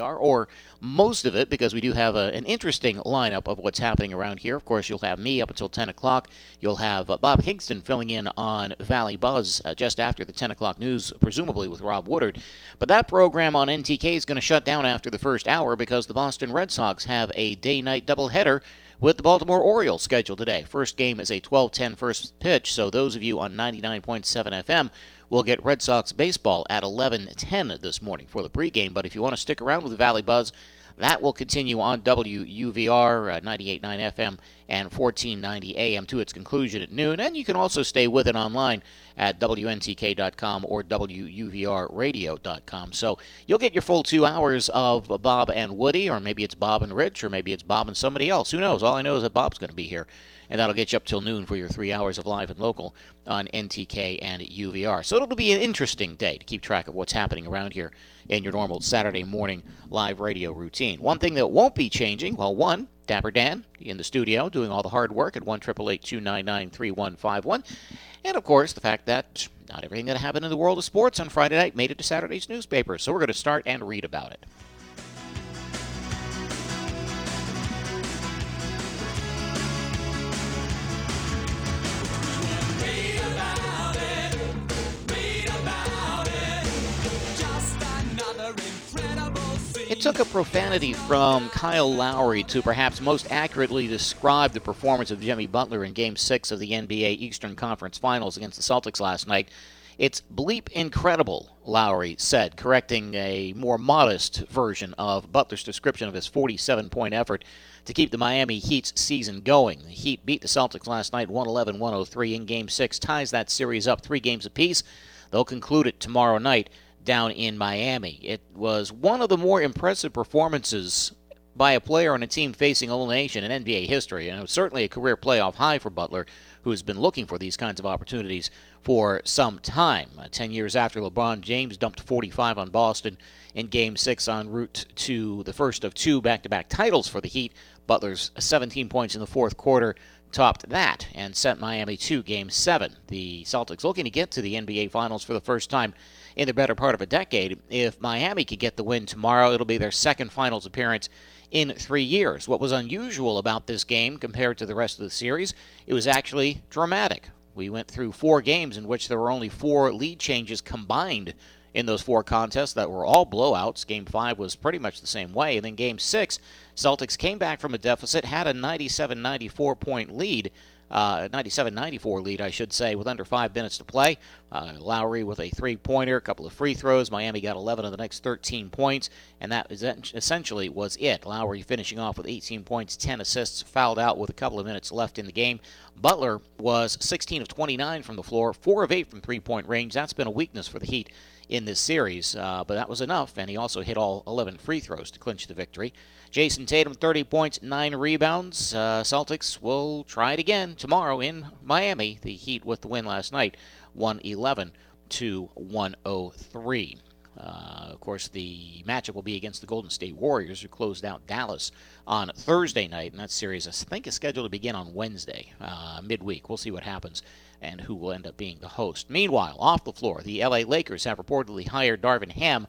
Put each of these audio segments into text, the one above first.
or most of it, because we do have a, an interesting lineup of what's happening around here. Of course, you'll have me up until 10 o'clock. You'll have uh, Bob Kingston filling in on Valley Buzz uh, just after the 10 o'clock news, presumably with Rob Woodard. But that program on NTK is going to shut down after the first hour because the Boston Red Sox have a day night doubleheader with the Baltimore Orioles scheduled today. First game is a 12 10 first pitch, so those of you on 99.7 FM We'll get Red Sox baseball at 11:10 this morning for the pregame. But if you want to stick around with the Valley Buzz, that will continue on WUVR uh, 98.9 FM and 1490 AM to its conclusion at noon. And you can also stay with it online at WNTK.com or WUVRradio.com. So you'll get your full two hours of Bob and Woody, or maybe it's Bob and Rich, or maybe it's Bob and somebody else. Who knows? All I know is that Bob's going to be here and that'll get you up till noon for your three hours of live and local on NTK and UVR. So it'll be an interesting day to keep track of what's happening around here in your normal Saturday morning live radio routine. One thing that won't be changing, well, one, Dapper Dan in the studio doing all the hard work at 1 299 3151. And of course, the fact that not everything that happened in the world of sports on Friday night made it to Saturday's newspaper. So we're going to start and read about it. It took a profanity from Kyle Lowry to perhaps most accurately describe the performance of Jimmy Butler in Game 6 of the NBA Eastern Conference Finals against the Celtics last night. It's bleep incredible, Lowry said, correcting a more modest version of Butler's description of his 47 point effort to keep the Miami Heat's season going. The Heat beat the Celtics last night 111 103 in Game 6, ties that series up three games apiece. They'll conclude it tomorrow night down in Miami. It was one of the more impressive performances by a player on a team facing elimination in NBA history, and it was certainly a career playoff high for Butler, who has been looking for these kinds of opportunities for some time. Uh, Ten years after LeBron James dumped 45 on Boston in Game 6 en route to the first of two back to back titles for the Heat, Butler's 17 points in the fourth quarter topped that and sent Miami to Game 7. The Celtics looking to get to the NBA Finals for the first time in the better part of a decade. If Miami could get the win tomorrow, it'll be their second finals appearance in three years. What was unusual about this game compared to the rest of the series, it was actually dramatic. We went through four games in which there were only four lead changes combined in those four contests that were all blowouts. Game five was pretty much the same way. And then game six, Celtics came back from a deficit, had a 97 94 point lead, uh, 97-94 lead, I should say, with under five minutes to play. Uh, Lowry with a three-pointer, a couple of free throws. Miami got 11 of the next 13 points, and that essentially was it. Lowry finishing off with 18 points, 10 assists, fouled out with a couple of minutes left in the game. Butler was 16 of 29 from the floor, 4 of 8 from three-point range. That's been a weakness for the Heat in this series, uh, but that was enough, and he also hit all 11 free throws to clinch the victory. Jayson Tatum, 30 points, 9 rebounds. Uh, Celtics will try it again tomorrow in Miami. The Heat with the win last night, 111 to 103. Uh, of course, the matchup will be against the Golden State Warriors, who closed out Dallas on Thursday night, and that series, I think, is scheduled to begin on Wednesday, uh, midweek. We'll see what happens and who will end up being the host. Meanwhile, off the floor, the LA Lakers have reportedly hired Darvin Ham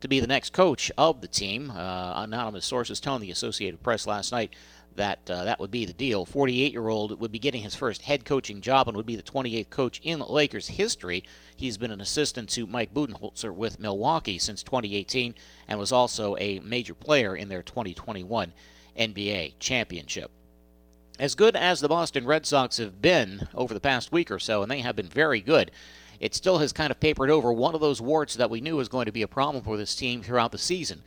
to be the next coach of the team. Uh, anonymous sources telling the Associated Press last night that uh, that would be the deal. 48-year-old would be getting his first head coaching job and would be the 28th coach in Lakers history. He's been an assistant to Mike Budenholzer with Milwaukee since 2018 and was also a major player in their 2021 NBA championship. As good as the Boston Red Sox have been over the past week or so, and they have been very good, it still has kind of papered over one of those warts that we knew was going to be a problem for this team throughout the season.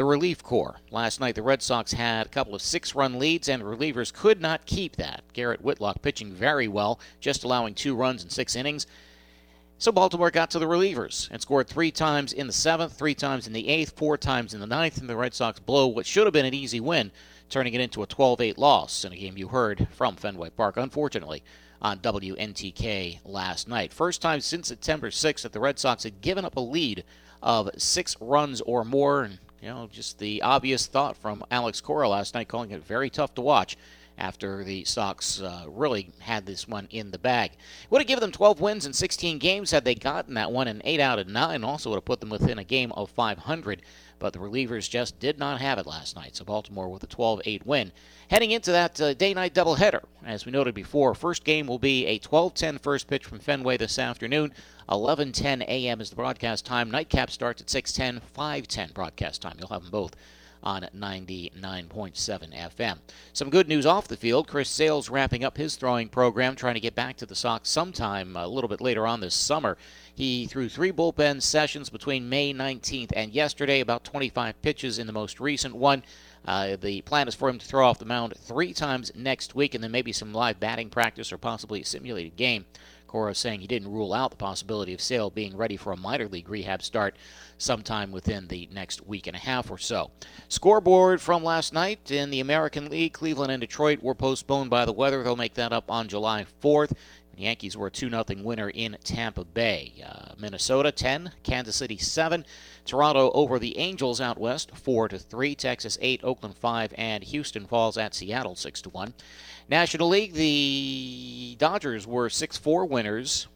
The relief corps. Last night, the Red Sox had a couple of six run leads, and relievers could not keep that. Garrett Whitlock pitching very well, just allowing two runs in six innings. So Baltimore got to the relievers and scored three times in the seventh, three times in the eighth, four times in the ninth, and the Red Sox blow what should have been an easy win, turning it into a 12 8 loss in a game you heard from Fenway Park, unfortunately on WNTK last night. First time since September 6th that the Red Sox had given up a lead of six runs or more. And, you know, just the obvious thought from Alex Cora last night, calling it very tough to watch after the Sox uh, really had this one in the bag. Would have given them 12 wins in 16 games had they gotten that one, and 8 out of 9 also would have put them within a game of 500 but the relievers just did not have it last night. So Baltimore with a 12 8 win. Heading into that uh, day night doubleheader, as we noted before, first game will be a 12 10 first pitch from Fenway this afternoon. 11:10 a.m. is the broadcast time. Nightcap starts at 6:10, 5:10 broadcast time. You'll have them both on 99.7 FM. Some good news off the field. Chris Sale's wrapping up his throwing program, trying to get back to the Sox sometime a little bit later on this summer. He threw three bullpen sessions between May 19th and yesterday, about 25 pitches in the most recent one. Uh, the plan is for him to throw off the mound three times next week, and then maybe some live batting practice or possibly a simulated game. Cora saying he didn't rule out the possibility of Sale being ready for a minor league rehab start sometime within the next week and a half or so. Scoreboard from last night in the American League Cleveland and Detroit were postponed by the weather. They'll make that up on July 4th. Yankees were a 2 0 winner in Tampa Bay. Uh, Minnesota 10, Kansas City 7. Toronto over the Angels out west 4 to 3. Texas 8, Oakland 5, and Houston falls at Seattle 6 to 1. National League, the Dodgers were 6 4 winners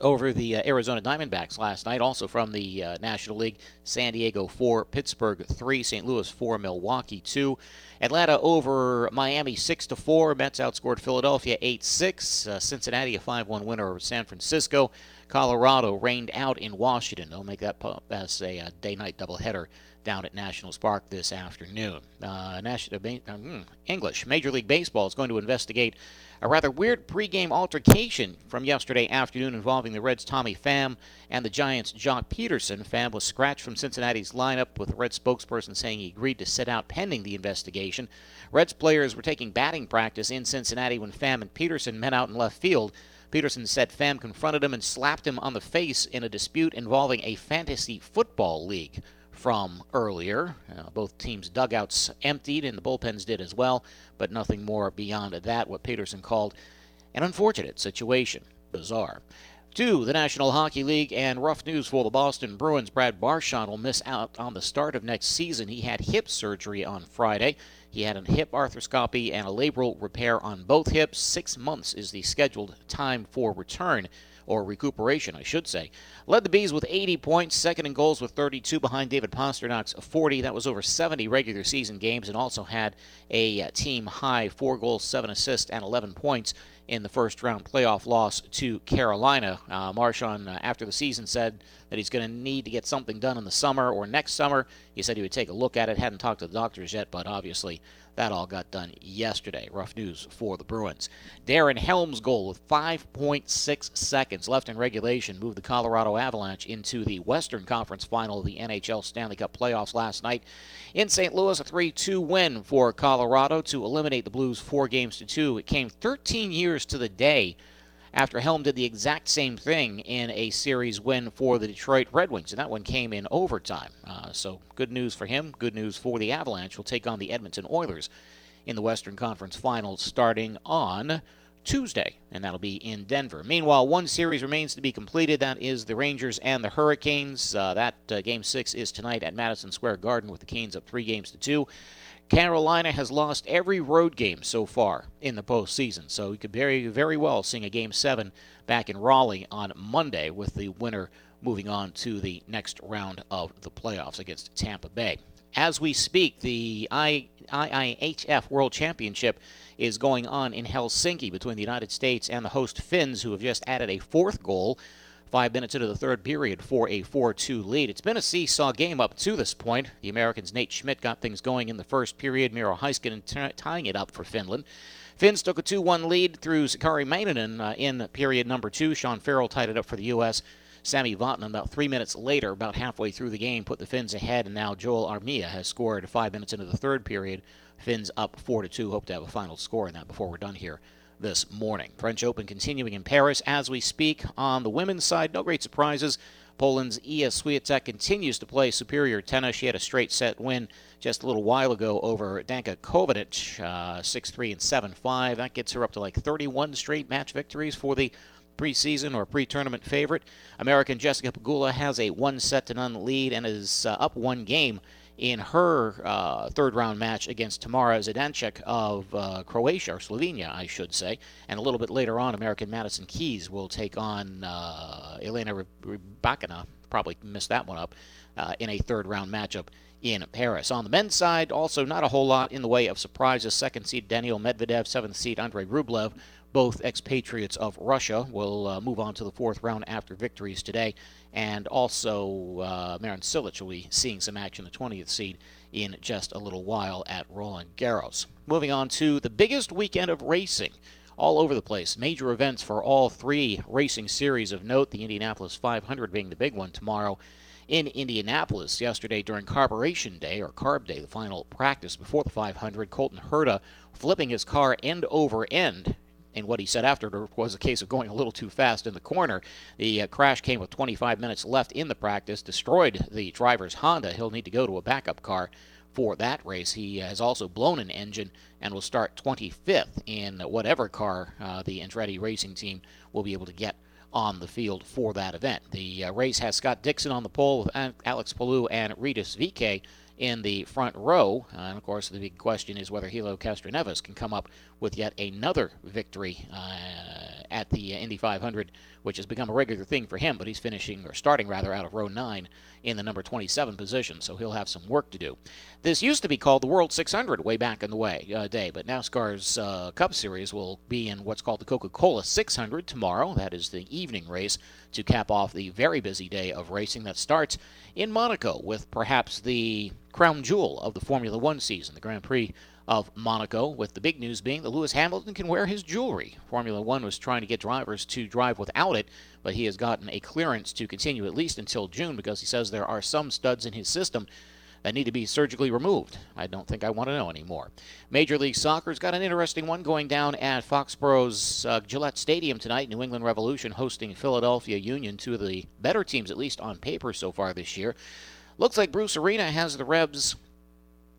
over the uh, Arizona Diamondbacks last night. Also from the uh, National League, San Diego 4, Pittsburgh 3, St. Louis 4, Milwaukee 2. Atlanta over Miami 6 to 4. Mets outscored Philadelphia 8 6. Uh, Cincinnati a 5 1 winner over San Francisco. Colorado rained out in Washington. They'll make that as a uh, day night doubleheader down at Nationals Park this afternoon. Uh, National, uh, hmm, English Major League Baseball is going to investigate a rather weird pregame altercation from yesterday afternoon involving the Reds' Tommy Pham and the Giants' Joc Pederson. Pham was scratched from Cincinnati's lineup, with the Reds spokesperson saying he agreed to sit out pending the investigation. Reds players were taking batting practice in Cincinnati when Pham and Pederson met out in left field. Pederson said Pham confronted him and slapped him on the face in a dispute involving a fantasy football league from earlier. Uh, both teams' dugouts emptied, and the bullpens did as well, but nothing more beyond that, what Pederson called an unfortunate situation. Bizarre. To the National Hockey League, and rough news for the Boston Bruins. Brad Marchand will miss out on the start of next season. He had hip surgery on Friday. He had a hip arthroscopy and a labral repair on both hips. Six months is the scheduled time for return or recuperation, I should say. Led the Bees with 80 points, second in goals with 32 behind David Pastrnak's 40. That was over 70 regular season games, and also had a uh, team high four goals, seven assists, and 11 points in the first round playoff loss to Carolina. Uh, Marchand, uh, after the season, said that he's going to need to get something done in the summer or next summer. He said he would take a look at it. Hadn't talked to the doctors yet, but obviously that all got done yesterday. Rough news for the Bruins. Darren Helm's goal with 5.6 seconds left in regulation moved the Colorado Avalanche into the Western Conference final of the NHL Stanley Cup playoffs last night. In St. Louis, a 3 2 win for Colorado to eliminate the Blues four games to two. It came 13 years to the day after Helm did the exact same thing in a series win for the Detroit Red Wings, and that one came in overtime. Uh, so good news for him, good news for the Avalanche. Will take on the Edmonton Oilers in the Western Conference Finals starting on Tuesday, and that'll be in Denver. Meanwhile, one series remains to be completed. That is the Rangers and the Hurricanes. Uh, that uh, game six is tonight at Madison Square Garden with the Canes up three games to two. Carolina has lost every road game so far in the postseason, so we could very, very well sing a game seven back in Raleigh on Monday with the winner moving on to the next round of the playoffs against Tampa Bay. As we speak, the IIHF World Championship is going on in Helsinki between the United States and the host Finns, who have just added a fourth goal five minutes into the third period for a 4 2 lead. It's been a seesaw game up to this point. The Americans' Nate Schmidt got things going in the first period, Miro Heiskanen t- tying it up for Finland. Finns took a 2 1 lead through Sakari Manninen uh, in period number two. Sean Farrell tied it up for the U.S. Sami Vatanen, about three minutes later, about halfway through the game, put the Finns ahead, and now Joel Armia has scored five minutes into the third period. Finns up 4 to 2. Hope to have a final score in that before we're done here this morning. French Open continuing in Paris as we speak. On the women's side, no great surprises. Poland's Iga Swiatek continues to play superior tennis. She had a straight set win just a little while ago over Danka Kovinic, uh, 6-3 and 7-5. That gets her up to like 31 straight match victories for the preseason or pre-tournament favorite. American Jessica Pegula has a one set to none lead and is uh, up one game in her uh, third round match against Tamara Zidansek of uh, Croatia, or Slovenia, I should say. And a little bit later on, American Madison Keys will take on uh, Elena Rybakina. Probably missed that one up uh, in a third round matchup in Paris. On the men's side, also not a whole lot in the way of surprises. Second seed Daniil Medvedev, seventh seed Andrei Rublev both expatriates of Russia will uh, move on to the fourth round after victories today. And also, uh, Marin Cilic will be seeing some action, the 20th seed, in just a little while at Roland Garros. Moving on to the biggest weekend of racing all over the place. Major events for all three racing series of note, the Indianapolis 500 being the big one tomorrow in Indianapolis yesterday during Carburetion Day, or Carb Day, the final practice before the 500. Colton Herta flipping his car end over end and what he said after was a case of going a little too fast in the corner. The uh, crash came with 25 minutes left in the practice, destroyed the driver's Honda. He'll need to go to a backup car for that race. He has also blown an engine and will start 25th in whatever car uh, the Andretti Racing Team will be able to get on the field for that event. The uh, race has Scott Dixon on the pole with Alex Palou and Rinus VeeKay in the front row. Uh, and of course, the big question is whether Helio Castroneves can come up with yet another victory uh, at the Indy 500, which has become a regular thing for him. But he's finishing, or starting rather, out of row 9 in the number 27 position, so he'll have some work to do. This used to be called the World 600 way back in the way uh, day, but NASCAR's uh, Cup Series will be in what's called the Coca-Cola 600 tomorrow. That is the evening race to cap off the very busy day of racing that starts in Monaco with perhaps the crown jewel of the Formula One season, the Grand Prix of Monaco, with the big news being that Lewis Hamilton can wear his jewelry. Formula One was trying to get drivers to drive without it, but he has gotten a clearance to continue at least until June because he says there are some studs in his system that need to be surgically removed. I don't think I want to know anymore. Major League Soccer's got an interesting one going down at Foxborough's uh, Gillette Stadium tonight. New England Revolution hosting Philadelphia Union, two of the better teams, at least on paper so far this year. Looks like Bruce Arena has the Revs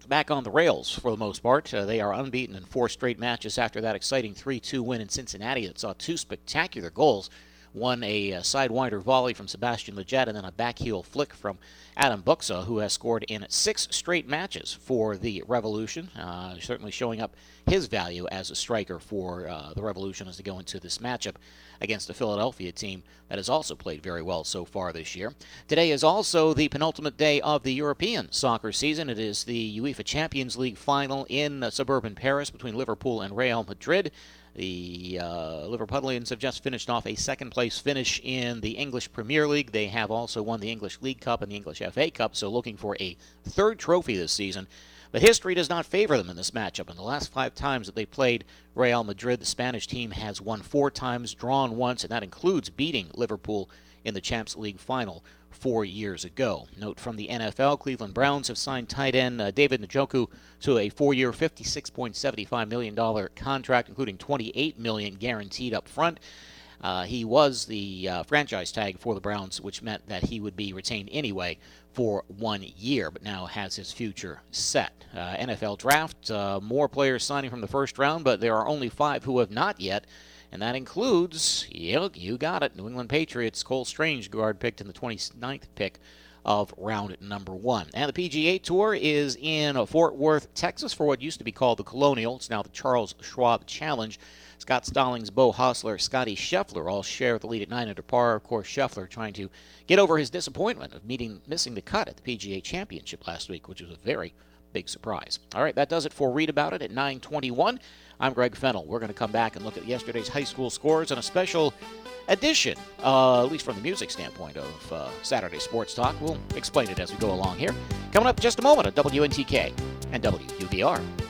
back on the rails for the most part. Uh, they are unbeaten in four straight matches after that exciting 3 2 win in Cincinnati that saw two spectacular goals. One a, a uh, sidewinder volley from Sebastian Lletget, and then a backheel flick from Adam Buksa, who has scored in six straight matches for the Revolution. Uh, certainly showing up his value as a striker for uh, the Revolution as they go into this matchup against the Philadelphia team that has also played very well so far this year. Today is also the penultimate day of the European soccer season. It is the UEFA Champions League final in uh, suburban Paris between Liverpool and Real Madrid. The uh, Liverpudlians have just finished off a second place finish in the English Premier League. They have also won the English League Cup and the English FA Cup, so looking for a third trophy this season. But history does not favor them in this matchup. In the last five times that they played Real Madrid, the Spanish team has won four times, drawn once, and that includes beating Liverpool in the Champions League final four years ago. Note from the NFL Cleveland Browns have signed tight end uh, David Njoku to a four year, $56.75 million contract, including 28 million guaranteed up front. Uh, he was the uh, franchise tag for the Browns, which meant that he would be retained anyway for one year, but now has his future set. Uh, NFL draft, uh, more players signing from the first round, but there are only five who have not yet, and that includes, you, you got it, New England Patriots, Cole Strange, guard picked in the 29th pick of round number one. And the PGA Tour is in Fort Worth, Texas, for what used to be called the Colonial. It's now the Charles Schwab Challenge. Scott Stallings, Beau Hossler, Scotty Scheffler all share the lead at 9 under par. Of course, Scheffler trying to get over his disappointment of meeting, missing the cut at the PGA Championship last week, which was a very big surprise. All right, that does it for Read About It at 921. I'm Greg Fennell. We're going to come back and look at yesterday's high school scores and a special edition, uh, at least from the music standpoint, of uh, Saturday Sports Talk. We'll explain it as we go along here. Coming up just a moment at WNTK and WUVR.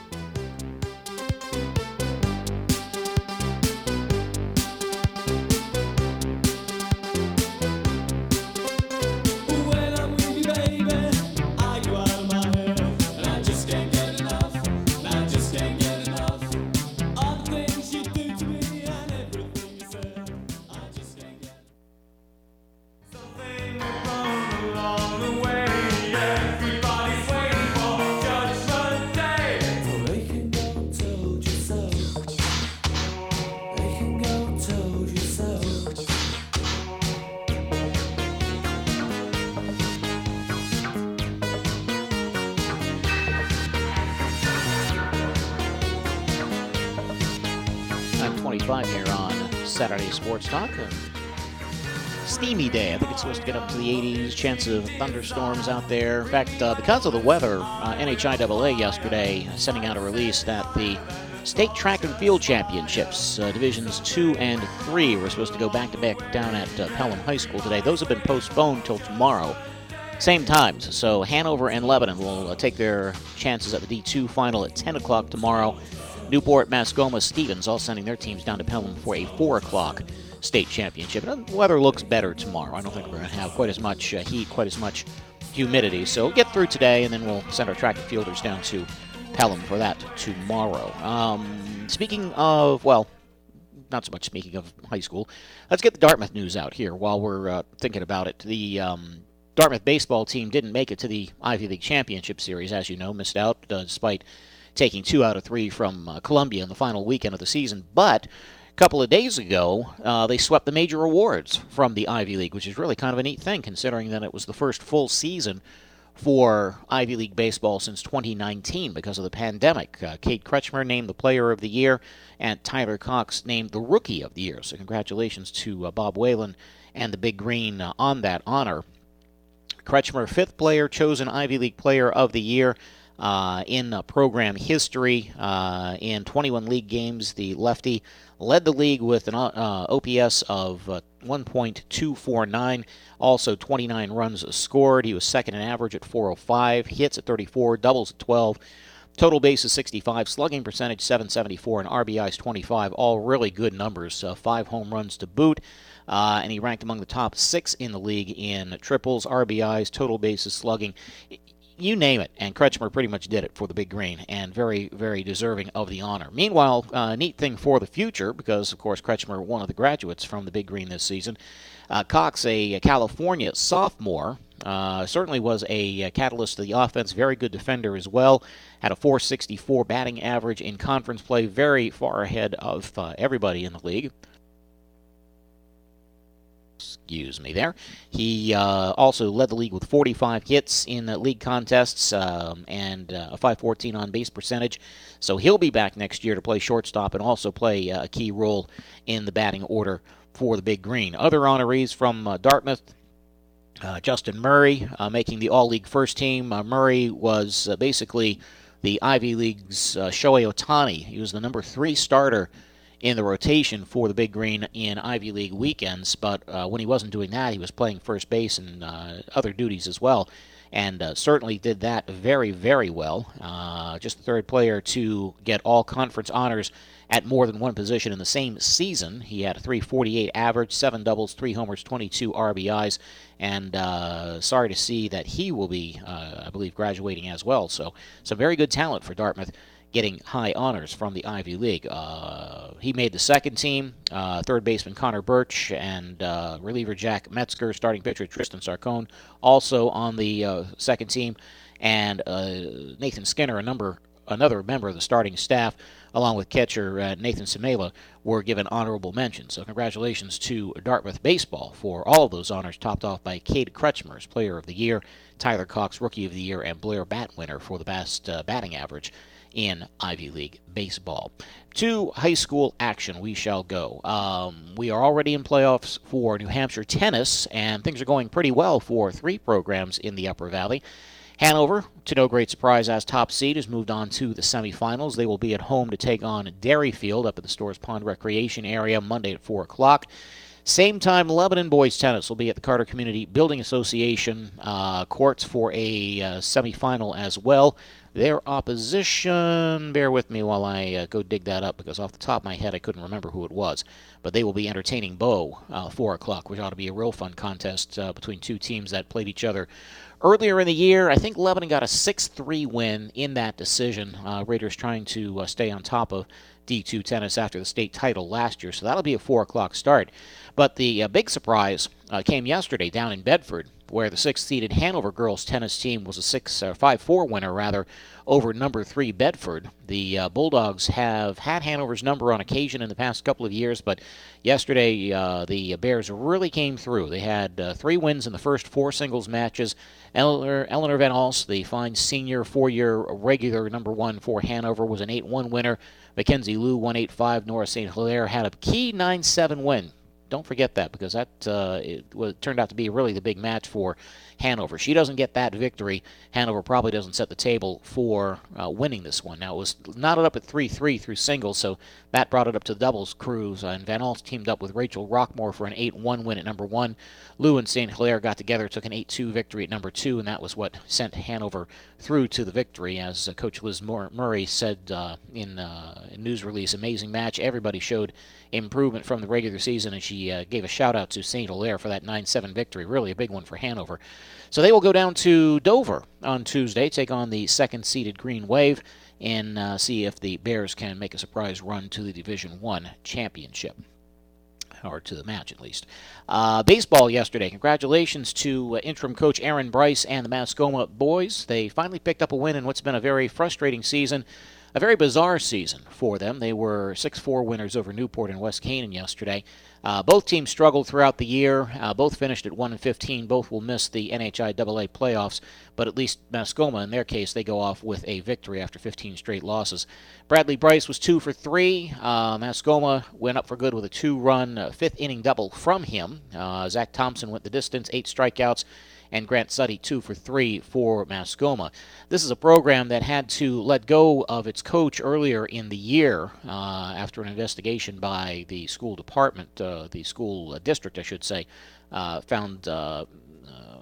7:45 here on Saturday Sports Talk. Steamy day. I think it's supposed to get up to the 80s. Chance of thunderstorms out there. In fact, uh, because of the weather, uh, NHIAA yesterday sending out a release that the State Track and Field Championships, uh, Divisions 2 and 3, were supposed to go back to back down at uh, Pelham High School today. Those have been postponed till tomorrow. Same times. So Hanover and Lebanon will uh, take their chances at the D2 final at 10 o'clock tomorrow. Newport, Mascoma, Stevens all sending their teams down to Pelham for a 4 o'clock state championship. And the weather looks better tomorrow. I don't think we're going to have quite as much uh, heat, quite as much humidity. So we'll get through today, and then we'll send our track and fielders down to Pelham for that tomorrow. Um, speaking of, well, not so much speaking of high school, let's get the Dartmouth news out here while we're uh, thinking about it. The um, Dartmouth baseball team didn't make it to the Ivy League Championship Series, as you know, missed out uh, despite taking two out of three from uh, Columbia in the final weekend of the season. But a couple of days ago, uh, they swept the major awards from the Ivy League, which is really kind of a neat thing considering that it was the first full season for Ivy League baseball since 2019 because of the pandemic. Uh, Cade Kretschmer named the Player of the Year, and Tyler Cox named the Rookie of the Year. So, congratulations to uh, Bob Whalen and the Big Green uh, on that honor. Kretschmer, fifth player chosen Ivy League Player of the Year uh, in uh, program history. Uh, in 21 league games, the lefty led the league with an uh, OPS of uh, 1.249. Also, 29 runs scored. He was second in average at 405, hits at 34, doubles at 12. Total bases 65, slugging percentage 774, and RBIs 25. All really good numbers. Uh, five home runs to boot. Uh, and he ranked among the top six in the league in triples, RBIs, total bases, slugging you name it, and Kretschmer pretty much did it for the Big Green, and very, very deserving of the honor. Meanwhile, uh, neat thing for the future, because of course Kretschmer, one of the graduates from the Big Green this season, uh, Cox, a California sophomore, uh, certainly was a catalyst to the offense. Very good defender as well. Had a 464 batting average in conference play, very far ahead of uh, everybody in the league excuse me there. He uh, also led the league with 45 hits in league contests um, and uh, a 514 on base percentage. So he'll be back next year to play shortstop and also play uh, a key role in the batting order for the Big Green. Other honorees from uh, Dartmouth. Uh, Justin Murray uh, making the All League first team. Murray was basically the Ivy League's Shohei Ohtani. He was the number three starter in the rotation for the Big Green in Ivy League weekends. But uh, when he wasn't doing that, he was playing first base and uh, other duties as well. And uh, certainly did that very, very well. Uh, just the third player to get all conference honors at more than one position in the same season. He had a 348 average, seven doubles, three homers, 22 RBIs, and uh, sorry to see that he will be, uh, I believe, graduating as well. So, some very good talent for Dartmouth getting high honors from the Ivy League. Uh, he made the second team. Uh, third baseman Connor Birch and uh, reliever Jack Metzger, starting pitcher Tristan Sarcone, also on the uh, second team, and uh, Nathan Skinner, a number another member of the starting staff, along with catcher uh, Nathan Semela, were given honorable mentions. So congratulations to Dartmouth baseball for all of those honors, topped off by Cade Kretschmer, Player of the Year, Tyler Cox, Rookie of the Year, and Blair Bat winner for the best batting average in Ivy League baseball. To high school action, we shall go. Um, we are already in playoffs for New Hampshire tennis, and things are going pretty well for three programs in the Upper Valley. Hanover, to no great surprise, as top seed, has moved on to the semifinals. They will be at home to take on Derryfield up at the Storrs Pond Recreation Area Monday at 4 o'clock. Same time, Lebanon boys tennis will be at the Carter Community Building Association uh, courts for a uh, semifinal as well. Their opposition, bear with me while I uh, go dig that up because off the top of my head I couldn't remember who it was. But they will be entertaining Bow uh, 4 o'clock, which ought to be a real fun contest uh, between two teams that played each other earlier in the year. I think Lebanon got a 6 3 win in that decision. Uh, Raiders trying to stay on top of D2 tennis after the state title last year, so that'll be a 4 o'clock start. But the uh, big surprise came yesterday down in Bedford where the sixth seeded Hanover girls tennis team was a 6 uh, 5 4 winner, rather, over number three Bedford. The uh, Bulldogs have had Hanover's number on occasion in the past couple of years, but yesterday uh, the Bears really came through. They had uh, three wins in the first four singles matches. Eleanor, Eleanor Van Alst, the fine senior four year regular number one for Hanover, was an 8 1 winner. Mackenzie Liu 185. Nora St. Hilaire had a key 9 7 win don't forget that because that uh, it was, turned out to be really the big match for Hanover. She doesn't get that victory. Hanover probably doesn't set the table for uh, winning this one. Now, it was knotted up at 3 3 through singles, so that brought it up to the doubles cruise. Uh, and Van Alst teamed up with Rachel Rockmore for an 8 1 win at number one. Lou and St. Hilaire got together, took an 8 2 victory at number two, and that was what sent Hanover through to the victory. As uh, Coach Liz Murray said uh, in uh, a news release, amazing match. Everybody showed improvement from the regular season, and she uh, gave a shout out to St. Hilaire for that 9 7 victory. Really a big one for Hanover. So they will go down to Dover on Tuesday, take on the second seeded Green Wave, and uh, see if the Bears can make a surprise run to the Division One championship. Or to the match, at least. Uh, baseball yesterday. Congratulations to uh, interim coach Aaron Bryce and the Mascoma boys. They finally picked up a win in what's been a very frustrating season a very bizarre season for them. They were 6 4 winners over Newport and West Canaan yesterday. Uh, both teams struggled throughout the year. Uh, both finished at 1 and 15. Both will miss the NHIAA playoffs, but at least Mascoma, in their case, they go off with a victory after 15 straight losses. Bradley Bryce was 2 for 3. Uh, Mascoma went up for good with a two run uh, fifth inning double from him. Uh, Zach Thompson went the distance, eight strikeouts and Grant Suddy two for three for Mascoma. This is a program that had to let go of its coach earlier in the year uh, after an investigation by the school department, uh, the school district, I should say, uh, found. Uh, uh,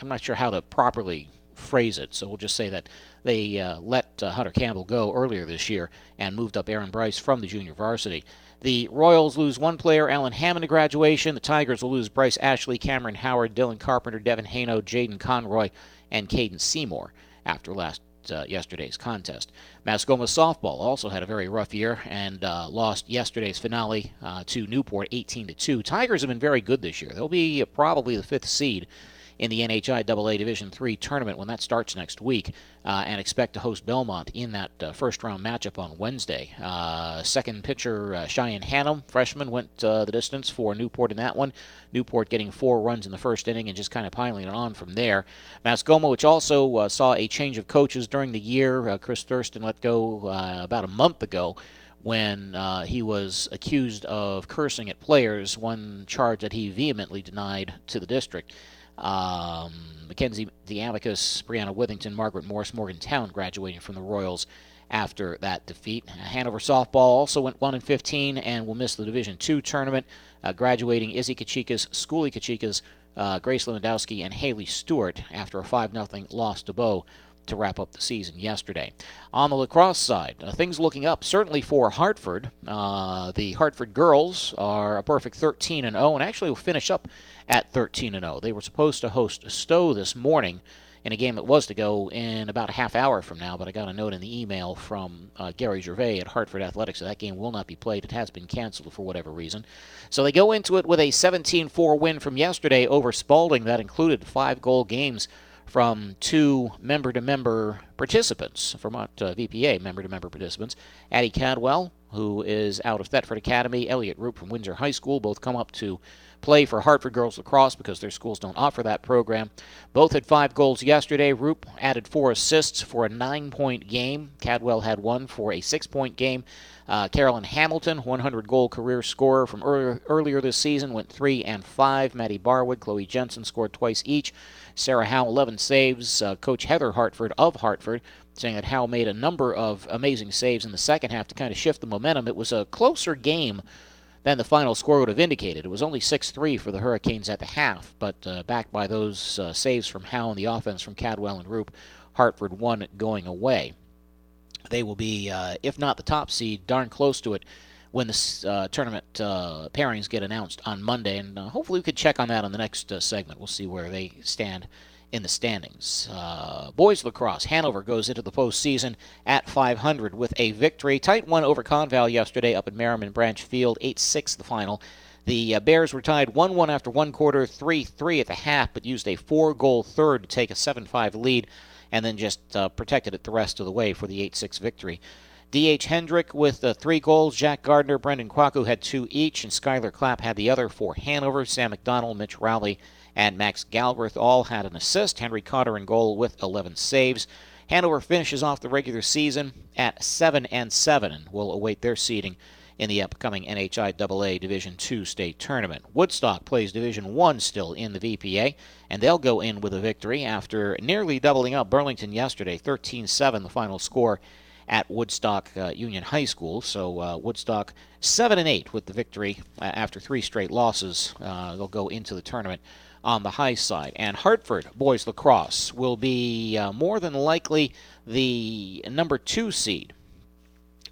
I'm not sure how to properly phrase it, so we'll just say that they let Hunter Campbell go earlier this year and moved up Aaron Bryce from the junior varsity. The Royals lose one player, Alan Hammond, to graduation. The Tigers will lose Bryce Ashley, Cameron Howard, Dylan Carpenter, Devin Hano, Jaden Conroy, and Caden Seymour after last uh, yesterday's contest. Mascoma softball also had a very rough year and uh, lost yesterday's finale uh, to Newport 18 to 2. Tigers have been very good this year. They'll be probably the fifth seed in the NHIAA Division III tournament when that starts next week, uh, and expect to host Belmont in that uh, first round matchup on Wednesday. Uh, second pitcher, uh, Cheyenne Hannum, freshman, went uh, the distance for Newport in that one. Newport getting four runs in the first inning and just kind of piling it on from there. Mascoma, which also saw a change of coaches during the year, Chris Thurston let go about a month ago when uh, he was accused of cursing at players, one charge that he vehemently denied to the district. Um, Mackenzie DeAmicus, Brianna Withington, Margaret Morris, Morgan Town graduating from the Royals after that defeat. Hanover softball also went 1 and 15 and will miss the Division II tournament. Uh, graduating Izzy Kachikas, Schoolie Kachikas, uh, Grace Lewandowski, and Haley Stewart after a 5 0 loss to Bow to wrap up the season yesterday. On the lacrosse side, uh, things looking up certainly for Hartford. Uh, the Hartford girls are a perfect 13 and 0, and actually will finish up at 13 and 0. They were supposed to host Stowe this morning in a game that was to go in about a half hour from now, but I got a note in the email from uh, Gary Gervais at Hartford Athletics that that game will not be played. It has been canceled for whatever reason. So they go into it with a 17 4 win from yesterday over Spalding that included five goal games from two member to member participants, Vermont uh, VPA member to member participants. Addie Cadwell, who is out of Thetford Academy, Elliot Roop from Windsor High School, both come up to play for Hartford Girls Lacrosse because their schools don't offer that program. Both had five goals yesterday. Roop added four assists for a nine point game. Cadwell had one for a six point game. Uh, Carolyn Hamilton, 100 goal career scorer from earlier, earlier this season, went three and five. Maddie Barwood, Chloe Jensen scored twice each. Sarah Howe, 11 saves. Uh, Coach Heather Hartford of Hartford saying that Howe made a number of amazing saves in the second half to kind of shift the momentum. It was a closer game than the final score would have indicated. It was only 6 3 for the Hurricanes at the half, but uh, backed by those uh, saves from Howe and the offense from Cadwell and Roop, Hartford won going away. They will be, uh, if not the top seed, darn close to it when the uh, tournament uh, pairings get announced on Monday, and uh, hopefully we could check on that on the next segment. We'll see where they stand in the standings. Uh, boys lacrosse, Hanover goes into the postseason at 500 with a victory. Tight one over Conval yesterday up at Merriman Branch Field, 8 6 the final. The uh, Bears were tied 1 1 after one quarter, 3 3 at the half, but used a four goal third to take a 7 5 lead and then just uh, protected it the rest of the way for the 8 6 victory. D.H. Hendrick with uh, three goals. Jack Gardner, Brendan Kwaku had two each, and Skylar Clapp had the other for Hanover. Sam McDonald, Mitch Rowley, and Max Galbraith all had an assist. Henry Cotter in goal with 11 saves. Hanover finishes off the regular season at 7 and 7 and will await their seeding in the upcoming NHIAA Division II state tournament. Woodstock plays Division I still in the VPA, and they'll go in with a victory after nearly doubling up Burlington yesterday, 13 7 the final score at Woodstock uh, Union High School. So uh, Woodstock 7 and 8 with the victory uh, after three straight losses. Uh, they'll go into the tournament on the high side. And Hartford boys lacrosse will be uh, more than likely the number two seed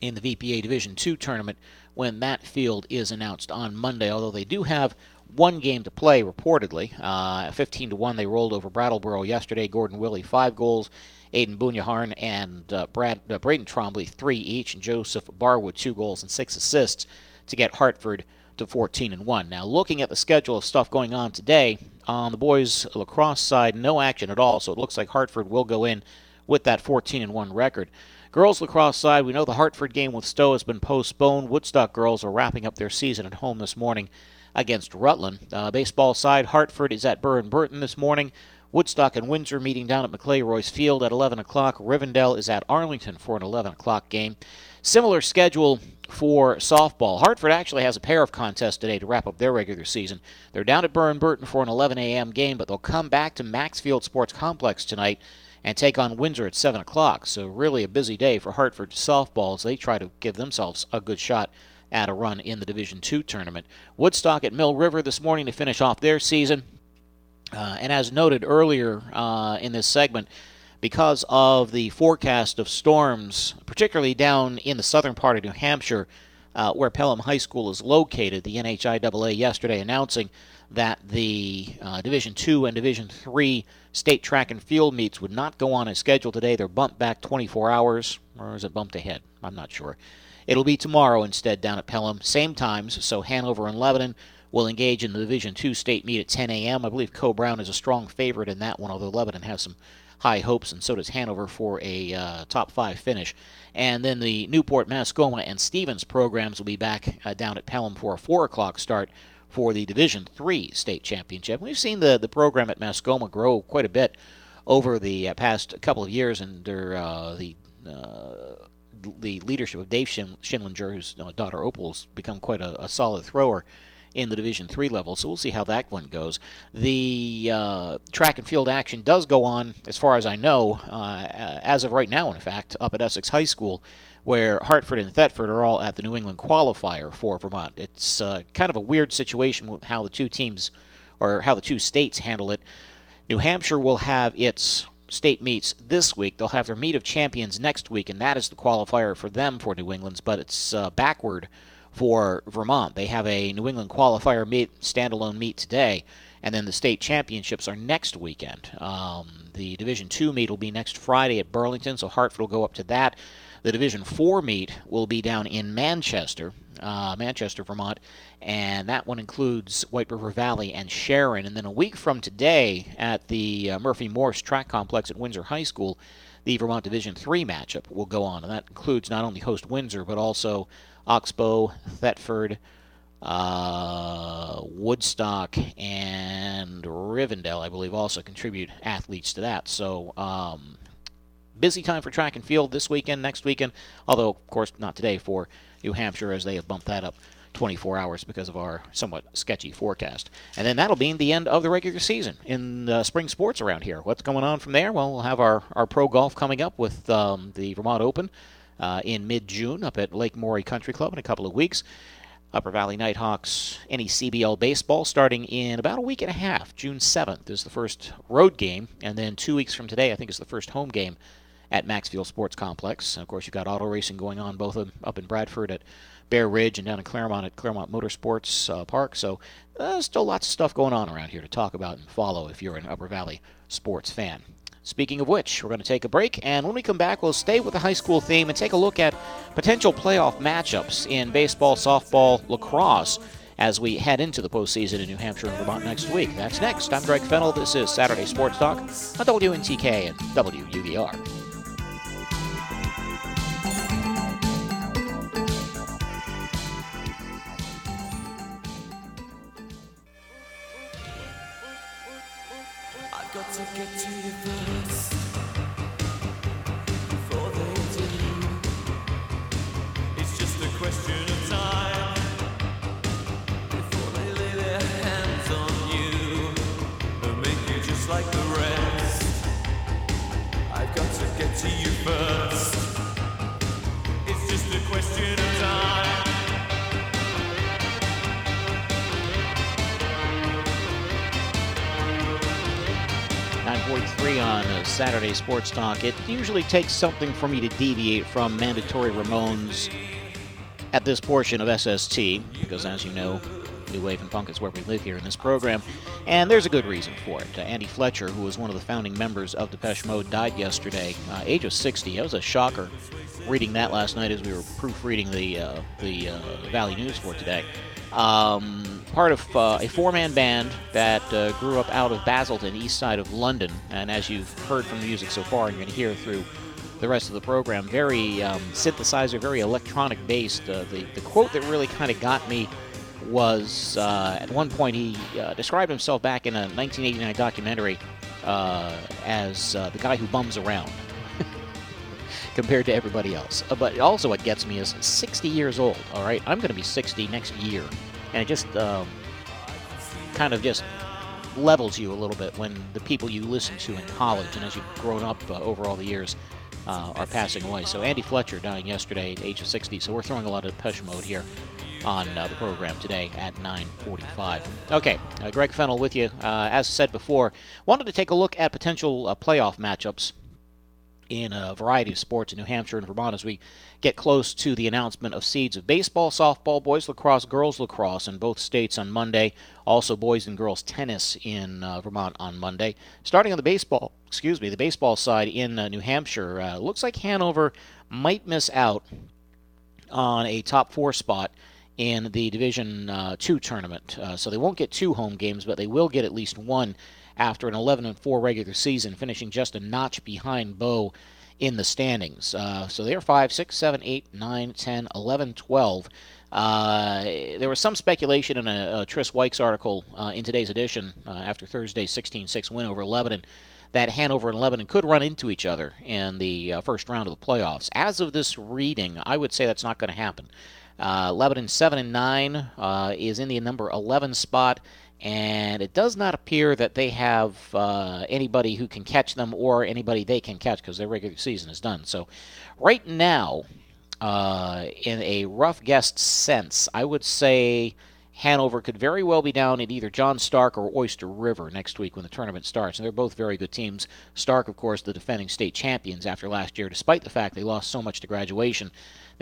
in the VPA Division two tournament when that field is announced on Monday. Although they do have one game to play, reportedly, uh, 15 to one, they rolled over Brattleboro yesterday. Gordon Willie five goals, Aiden Bunyaharn and uh, Brad uh, Braden Trombley three each, and Joseph Barwood two goals and six assists to get Hartford to 14 and 1. Now, looking at the schedule of stuff going on today, on the boys lacrosse side, no action at all, so it looks like Hartford will go in with that 14 and 1 record. Girls lacrosse side, we know the Hartford game with Stowe has been postponed. Woodstock girls are wrapping up their season at home this morning against Rutland. Uh, baseball side, Hartford is at Burr and Burton this morning. Woodstock and Windsor meeting down at McClay Royce Field at 11 o'clock. Rivendell is at Arlington for an 11 o'clock game. Similar schedule for softball. Hartford actually has a pair of contests today to wrap up their regular season. They're down at Burr and Burton for an 11 a.m. game, but they'll come back to Maxfield Sports Complex tonight and take on Windsor at 7 o'clock. So, really a busy day for Hartford softball as they try to give themselves a good shot at a run in the Division II tournament. Woodstock at Mill River this morning to finish off their season. Uh, and as noted earlier uh, in this segment, because of the forecast of storms, particularly down in the southern part of New Hampshire, uh, where Pelham High School is located, the NHIAA yesterday announcing that the uh, Division Two and Division Three state track and field meets would not go on as scheduled today. They're bumped back 24 hours, or is it bumped ahead? I'm not sure. It'll be tomorrow instead down at Pelham, same times. So Hanover and Lebanon will engage in the Division Two state meet at 10 a.m. I believe Coe-Brown is a strong favorite in that one, although Lebanon has some high hopes, and so does Hanover for a uh, top five finish. And then the Newport, Mascoma, and Stevens programs will be back uh, down at Pelham for a 4 o'clock start for the Division Three state championship. We've seen the, the program at Mascoma grow quite a bit over the uh, past couple of years under uh, the uh, the leadership of Dave Schindlinger, whose uh, daughter Opal's become quite a, a solid thrower in the Division Three level. So we'll see how that one goes. The uh, track and field action does go on, as far as I know, uh, as of right now. In fact, up at Essex High School, where Hartford and Thetford are all at the New England qualifier for Vermont. It's uh, kind of a weird situation with how the two teams or how the two states handle it. New Hampshire will have its state meets this week. They'll have their meet of champions next week, and that is the qualifier for them for New England's, but it's uh, backward for Vermont. They have a New England qualifier meet, standalone meet today, and then the state championships are next weekend. Um, the Division Two meet will be next Friday at Burlington, so Hartford will go up to that. The Division Four meet will be down in Manchester, uh, Manchester, Vermont, and that one includes White River Valley and Sharon. And then a week from today at the uh, Murphy Morse Track Complex at Windsor High School, the Vermont Division Three matchup will go on, and that includes not only host Windsor but also Oxbow, Thetford, uh, Woodstock, and Rivendell, I believe, also contribute athletes to that. So, um, busy time for track and field this weekend, next weekend, although, of course, not today for New Hampshire as they have bumped that up 24 hours because of our somewhat sketchy forecast. And then that'll be the end of the regular season in uh, spring sports around here. What's going on from there? Well, we'll have our, our pro golf coming up with um, the Vermont Open uh, in mid June up at Lake Morey Country Club in a couple of weeks. Upper Valley Nighthawks NECBL baseball starting in about a week and a half. June 7th is the first road game, and then two weeks from today, I think, is the first home game at Maxfield Sports Complex. And of course, you've got auto racing going on both up in Bradford at Bear Ridge and down in Claremont at Claremont Motorsports uh, Park. So uh, still lots of stuff going on around here to talk about and follow if you're an Upper Valley sports fan. Speaking of which, we're going to take a break, and when we come back, we'll stay with the high school theme and take a look at potential playoff matchups in baseball, softball, lacrosse as we head into the postseason in New Hampshire and Vermont next week. That's next. I'm Greg Fennell. This is Saturday Sports Talk on WNTK and WUVR. Got to get to you first. 7.43 on uh, Saturday Sports Talk. It usually takes something for me to deviate from mandatory Ramones at this portion of SST, because as you know, New Wave and Punk is where we live here in this program, and there's a good reason for it. Uh, Andy Fletcher, who was one of the founding members of Depeche Mode, died yesterday, uh, age of 60. That was a shocker reading that last night as we were proofreading the, uh, the uh, Valley News for today. Um, part of uh, a four-man band that uh, grew up out of Basildon, east side of London, and as you've heard from the music so far, and you're going to hear through the rest of the program, very um, synthesizer, very electronic based. the the quote that really kind of got me was uh, at one point he uh, described himself back in a 1989 documentary uh, as uh, the guy who bums around compared to everybody else. Uh, but also, what gets me is 60 years old. All right, I'm going to be 60 next year, and it just um, kind of just levels you a little bit when the people you listen to in college and as you've grown up uh, over all the years. are passing away. So Andy Fletcher dying yesterday at age of 60. So we're throwing a lot of Depeche Mode here on uh, the program today at 9:45. Okay, uh, Greg Fennell with you. Uh, as said before, wanted to take a look at potential uh, playoff matchups in a variety of sports in New Hampshire and Vermont as we get close to the announcement of seeds of baseball, softball, boys lacrosse, girls lacrosse in both states on Monday. Also, boys and girls tennis in uh, Vermont on Monday. Starting on the baseball, excuse me, the baseball side in uh, New Hampshire, uh, looks like Hanover might miss out on a top four spot in the Division uh, Two tournament. Uh, so they won't get two home games, but they will get at least one after an 11 and 4 regular season, finishing just a notch behind Bow in the standings. Uh, so they're 5, 6, 7, 8, 9, 10, 11, 12. Uh, there was some speculation in a, a Tris Wykes article uh, in today's edition uh, after Thursday's 16 6 win over Lebanon that Hanover and Lebanon could run into each other in the uh, first round of the playoffs. As of this reading, I would say that's not going to happen. Uh, Lebanon 7 and 9 uh, is in the number 11 spot, and it does not appear that they have uh, anybody who can catch them or anybody they can catch because their regular season is done. So, right now, uh, in a rough guessed sense, I would say Hanover could very well be down at either John Stark or Oyster River next week when the tournament starts. And they're both very good teams. Stark, of course, the defending state champions after last year, despite the fact they lost so much to graduation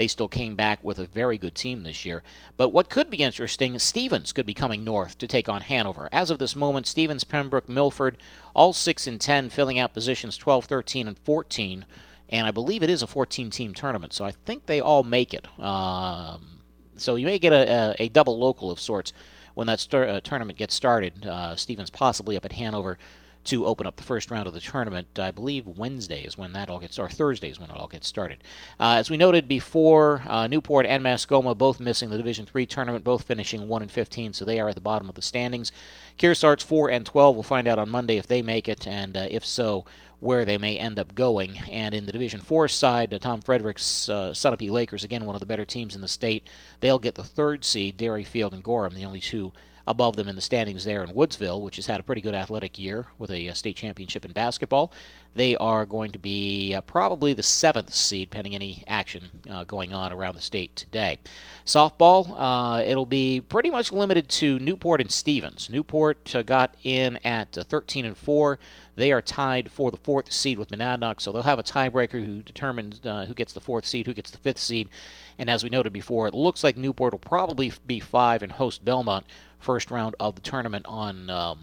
they still came back with a very good team this year. But what could be interesting, Stevens could be coming north to take on Hanover. As of this moment, Stevens, Pembroke, Milford, all 6 and 10, filling out positions 12, 13, and 14. And I believe it is a 14 team tournament, so I think they all make it. Um, so you may get a, a, a, double local of sorts when that uh, tournament gets started. Uh, Stevens possibly up at Hanover to open up the first round of the tournament. I believe Wednesday is when that all gets, or Thursday is when it all gets started. Uh, as we noted before, uh, Newport and Mascoma both missing the Division Three tournament, both finishing one and 15, so they are at the bottom of the standings. Kearsarge four and 12. We'll find out on Monday if they make it, and uh, if so, where they may end up going. And in the Division Four side, uh, Tom Frederick's uh, Sunapee Lakers, again one of the better teams in the state, they'll get the third seed. Derryfield and Gorham, the only two above them in the standings there in Woodsville, which has had a pretty good athletic year with a, state championship in basketball. They are going to be uh, probably the seventh seed, pending any action uh, going on around the state today. Softball, uh, it'll be pretty much limited to Newport and Stevens. Newport uh, got in at uh, 13 and 4. They are tied for the fourth seed with Monadnock, so they'll have a tiebreaker who determines uh, who gets the fourth seed, who gets the fifth seed. And as we noted before, it looks like Newport will probably be five and host Belmont first round of the tournament on um,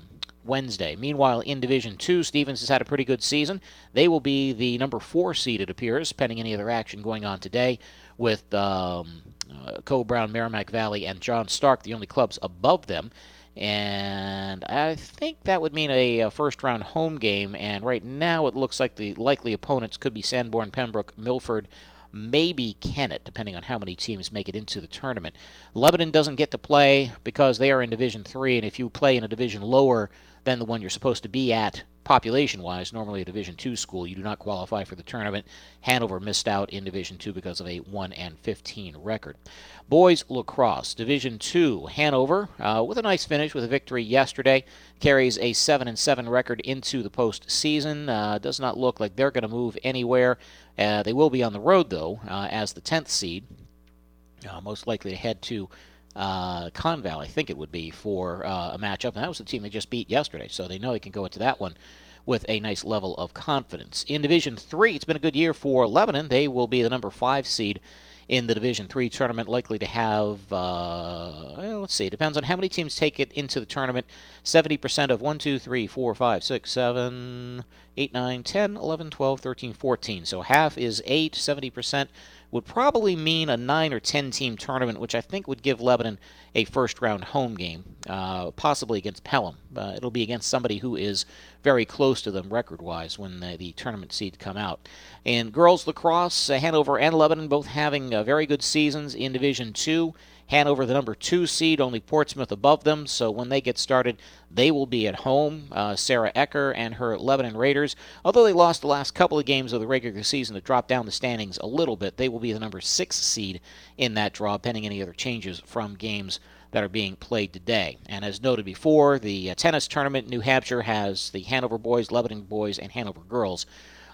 Wednesday. Meanwhile, in Division 2, Stevens has had a pretty good season. They will be the number four seed, it appears, pending any other action going on today with um, uh, Brown, Merrimack Valley, and John Stark, the only clubs above them. And I think that would mean a, a, first round home game. And right now it looks like the likely opponents could be Sanborn, Pembroke, Milford, maybe Kennett, depending on how many teams make it into the tournament. Lebanon doesn't get to play because they are in Division 3, and if you play in a division lower than the one you're supposed to be at population wise, normally a Division two school, you do not qualify for the tournament. Hanover missed out in Division two because of a 1 and 15 record. Boys lacrosse, Division two, Hanover, uh, with a nice finish with a victory yesterday, carries a 7 and 7 record into the postseason. Uh, does not look like they're going to move anywhere. Uh, they will be on the road though, uh, as the 10th seed, uh, most likely to head to uh, Conval, I think it would be, for uh, a matchup. And that was the team they just beat yesterday, so they know they can go into that one with a nice level of confidence. In Division 3, it's been a good year for Lebanon. They will be the number 5 seed in the Division 3 tournament, likely to have, uh, well, let's see, depends on how many teams take it into the tournament. 70% of 1, 2, 3, 4, 5, 6, 7, 8, 9, 10, 11, 12, 13, 14. So half is 8, 70% would probably mean a 9 or 10 team tournament, which I think would give Lebanon a first round home game, uh, possibly against Pelham. Uh, it'll be against somebody who is very close to them record wise when the, the, tournament seeds come out. And girls lacrosse, uh, Hanover and Lebanon both having uh, very good seasons in Division 2. Hanover, the number two seed, only Portsmouth above them. So when they get started, they will be at home. Uh, Sarah Ecker and her Lebanon Raiders, although they lost the last couple of games of the regular season to drop down the standings a little bit, they will be the number six seed in that draw, pending any other changes from games that are being played today. And as noted before, the uh, tennis tournament in New Hampshire has the Hanover boys, Lebanon boys, and Hanover girls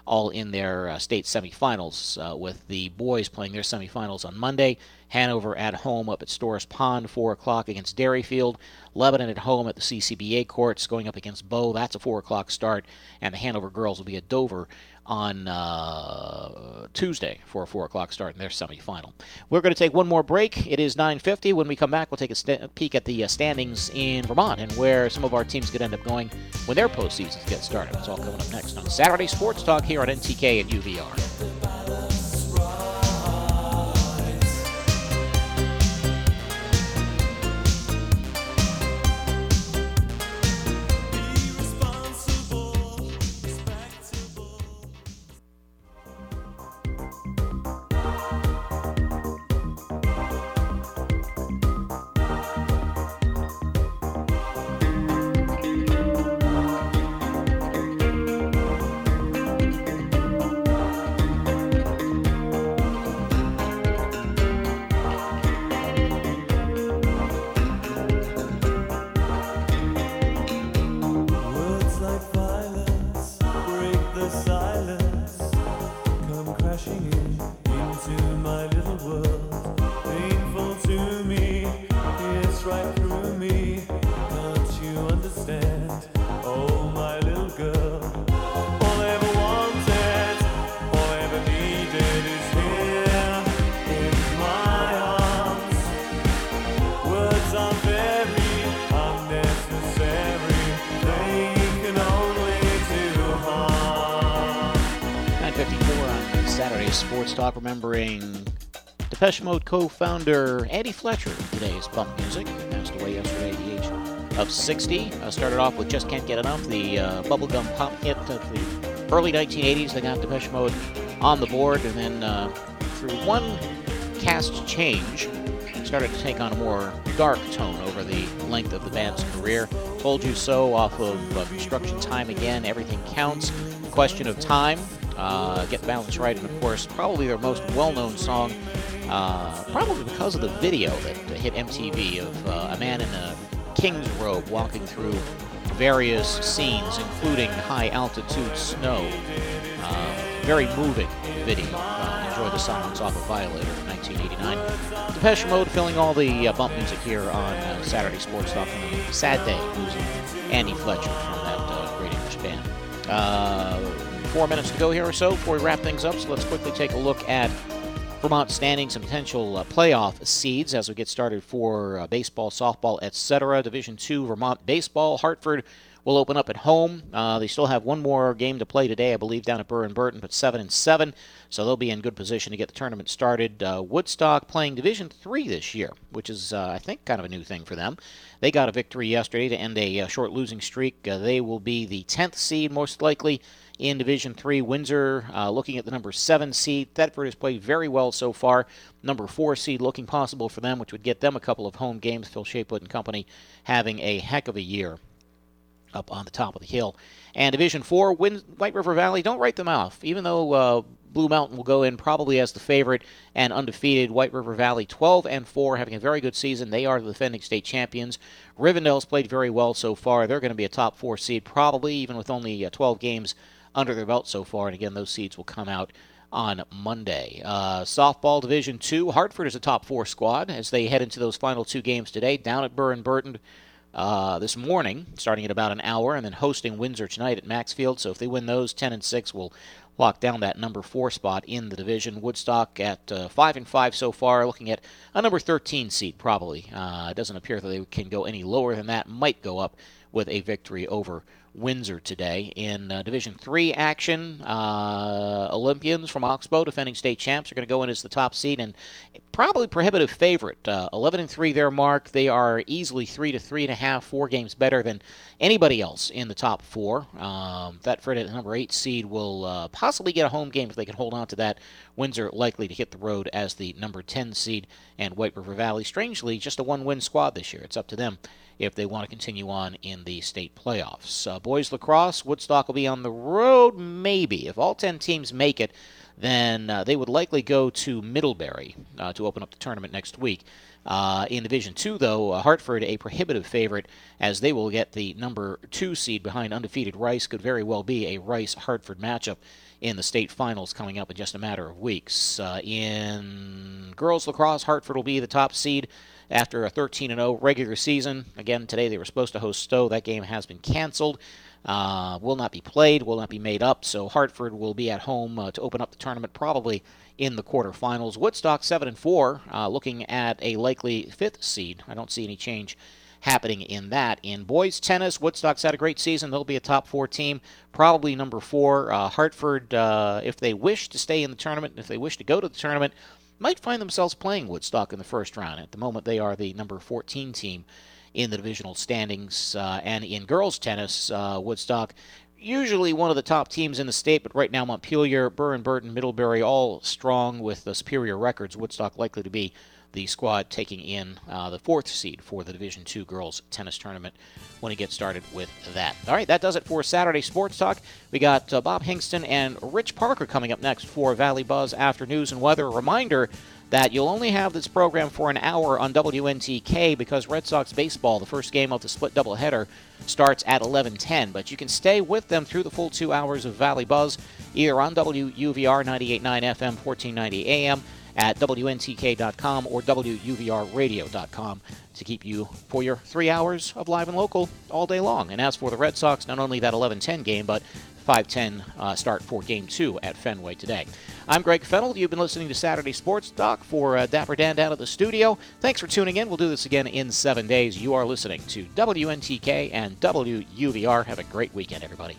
all in their uh, state semifinals, uh, with the boys playing their semifinals on Monday. Hanover at home up at Storrs Pond, 4 o'clock against Derryfield. Lebanon at home at the CCBA courts going up against Bow. That's a 4 o'clock start. And the Hanover girls will be at Dover on uh, Tuesday for a 4 o'clock start in their semifinal. We're going to take one more break. It is 9.50. When we come back, we'll take a st- peek at the uh, standings in Vermont and where some of our teams could end up going when their postseasons get started. It's all coming up next on Saturday Sports Talk here on NTK and UVR. Talk remembering Depeche Mode co-founder Andy Fletcher today's bump music. Passed away yesterday at the age of 60. Uh, started off with Just Can't Get Enough, the uh, bubblegum pop hit of the early 1980s. They got Depeche Mode on the board, and then uh, through one cast change, started to take on a more dark tone over the length of the band's career. Told You So off of uh, Construction Time Again, Everything Counts, Question of Time, uh, Get Balance Right, and of course, probably their most well known song, uh, probably because of the video that hit MTV of uh, a man in a king's robe walking through various scenes, including high altitude snow. Uh, very moving video. Uh, enjoy the silence off of Violator from 1989. Depeche Mode filling all the uh, bump music here on Saturday Sports Talk. Sad day losing Andy Fletcher from that great English band four minutes to go here or so before we wrap things up. So let's quickly take a look at Vermont standings and potential uh, playoff seeds as we get started for uh, baseball, softball, etc. Division two, Vermont baseball, Hartford will open up at home. Uh, they still have one more game to play today, I believe, down at Burr and Burton, but seven and seven, so they'll be in good position to get the tournament started. Uh, Woodstock playing Division Three this year, which is, uh, I think, kind of a new thing for them. They got a victory yesterday to end a uh, short losing streak. Uh, they will be the 10th seed, most likely in Division Three. Windsor uh, looking at the number seven seed. Thetford has played very well so far. Number four seed looking possible for them, which would get them a couple of home games. Phil Shapewood and company having a heck of a year up on the top of the hill. And Division Four, White River Valley. Don't write them off, even though. Uh, Blue Mountain will go in probably as the favorite and undefeated. White River Valley 12 and 4, having a very good season. They are the defending state champions. Rivendell's played very well so far. They're going to be a top four seed, probably even with only uh, 12 games under their belt so far. And again, those seeds will come out on Monday. Uh, softball Division Two, Hartford is a top four squad as they head into those final two games today. Down at Burr and Burton uh, this morning, starting at about an hour, and then hosting Windsor tonight at Maxfield. So if they win those, 10 and six will lock down that number four spot in the division. Woodstock at uh, five and five so far, looking at a number 13 seed probably. Uh, it doesn't appear that they can go any lower than that. Might go up with a victory over Windsor today. In uh, Division 3 action, uh, Olympians from Oxbow, defending state champs, are going to go in as the top seed and probably prohibitive favorite. Uh, 11 and 3 their mark. They are easily 3 to 3.5, four games better than anybody else in the top four. Um, Thetford at number 8 seed will uh, possibly get a home game if they can hold on to that. Windsor likely to hit the road as the number 10 seed, and White River Valley, strangely, just a one win squad this year. It's up to them if they want to continue on in the state playoffs. Uh, boys lacrosse, Woodstock will be on the road, maybe. If all 10 teams make it, then uh, they would likely go to Middlebury uh, to open up the tournament next week. Uh, in Division Two, though, uh, Hartford a prohibitive favorite as they will get the number two seed behind undefeated Rice. Could very well be a Rice Hartford matchup in the state finals coming up in just a matter of weeks. Uh, in girls lacrosse, Hartford will be the top seed after a 13 0 regular season. Again, today they were supposed to host Stowe. That game has been canceled. Uh, will not be played, will not be made up. So Hartford will be at home uh, to open up the tournament, probably in the quarterfinals. Woodstock seven and four, uh, looking at a likely fifth seed. I don't see any change happening in that. In boys tennis, Woodstock's had a great season. They'll be a top four team, probably number four. Uh, Hartford, uh, if they wish to stay in the tournament, if they wish to go to the tournament, might find themselves playing Woodstock in the first round. At the moment, they are the number 14 team in the divisional standings. Uh, and in girls tennis, uh, Woodstock, usually one of the top teams in the state, but right now Montpelier, Burr and Burton, Middlebury, all strong with the superior records. Woodstock likely to be the squad taking in uh, the fourth seed for the Division Two girls tennis tournament when it gets started with that. All right, that does it for Saturday Sports Talk. We got uh, Bob Hingston and Rich Parker coming up next for Valley Buzz after news and weather. Reminder that you'll only have this program for an hour on WNTK because Red Sox baseball, the first game of the split doubleheader, starts at 11:10. But you can stay with them through the full two hours of Valley Buzz, either on WUVR 98.9 FM, 1490 AM at WNTK.com or WUVRradio.com to keep you for your three hours of live and local all day long. And as for the Red Sox, not only that 11:10 game, but 5:10 uh, start for Game Two at Fenway today. I'm Greg Fennell. You've been listening to Saturday Sports Talk for uh, Dapper Dan down at the studio. Thanks for tuning in. We'll do this again in seven days. You are listening to WNTK and WUVR. Have a great weekend, everybody.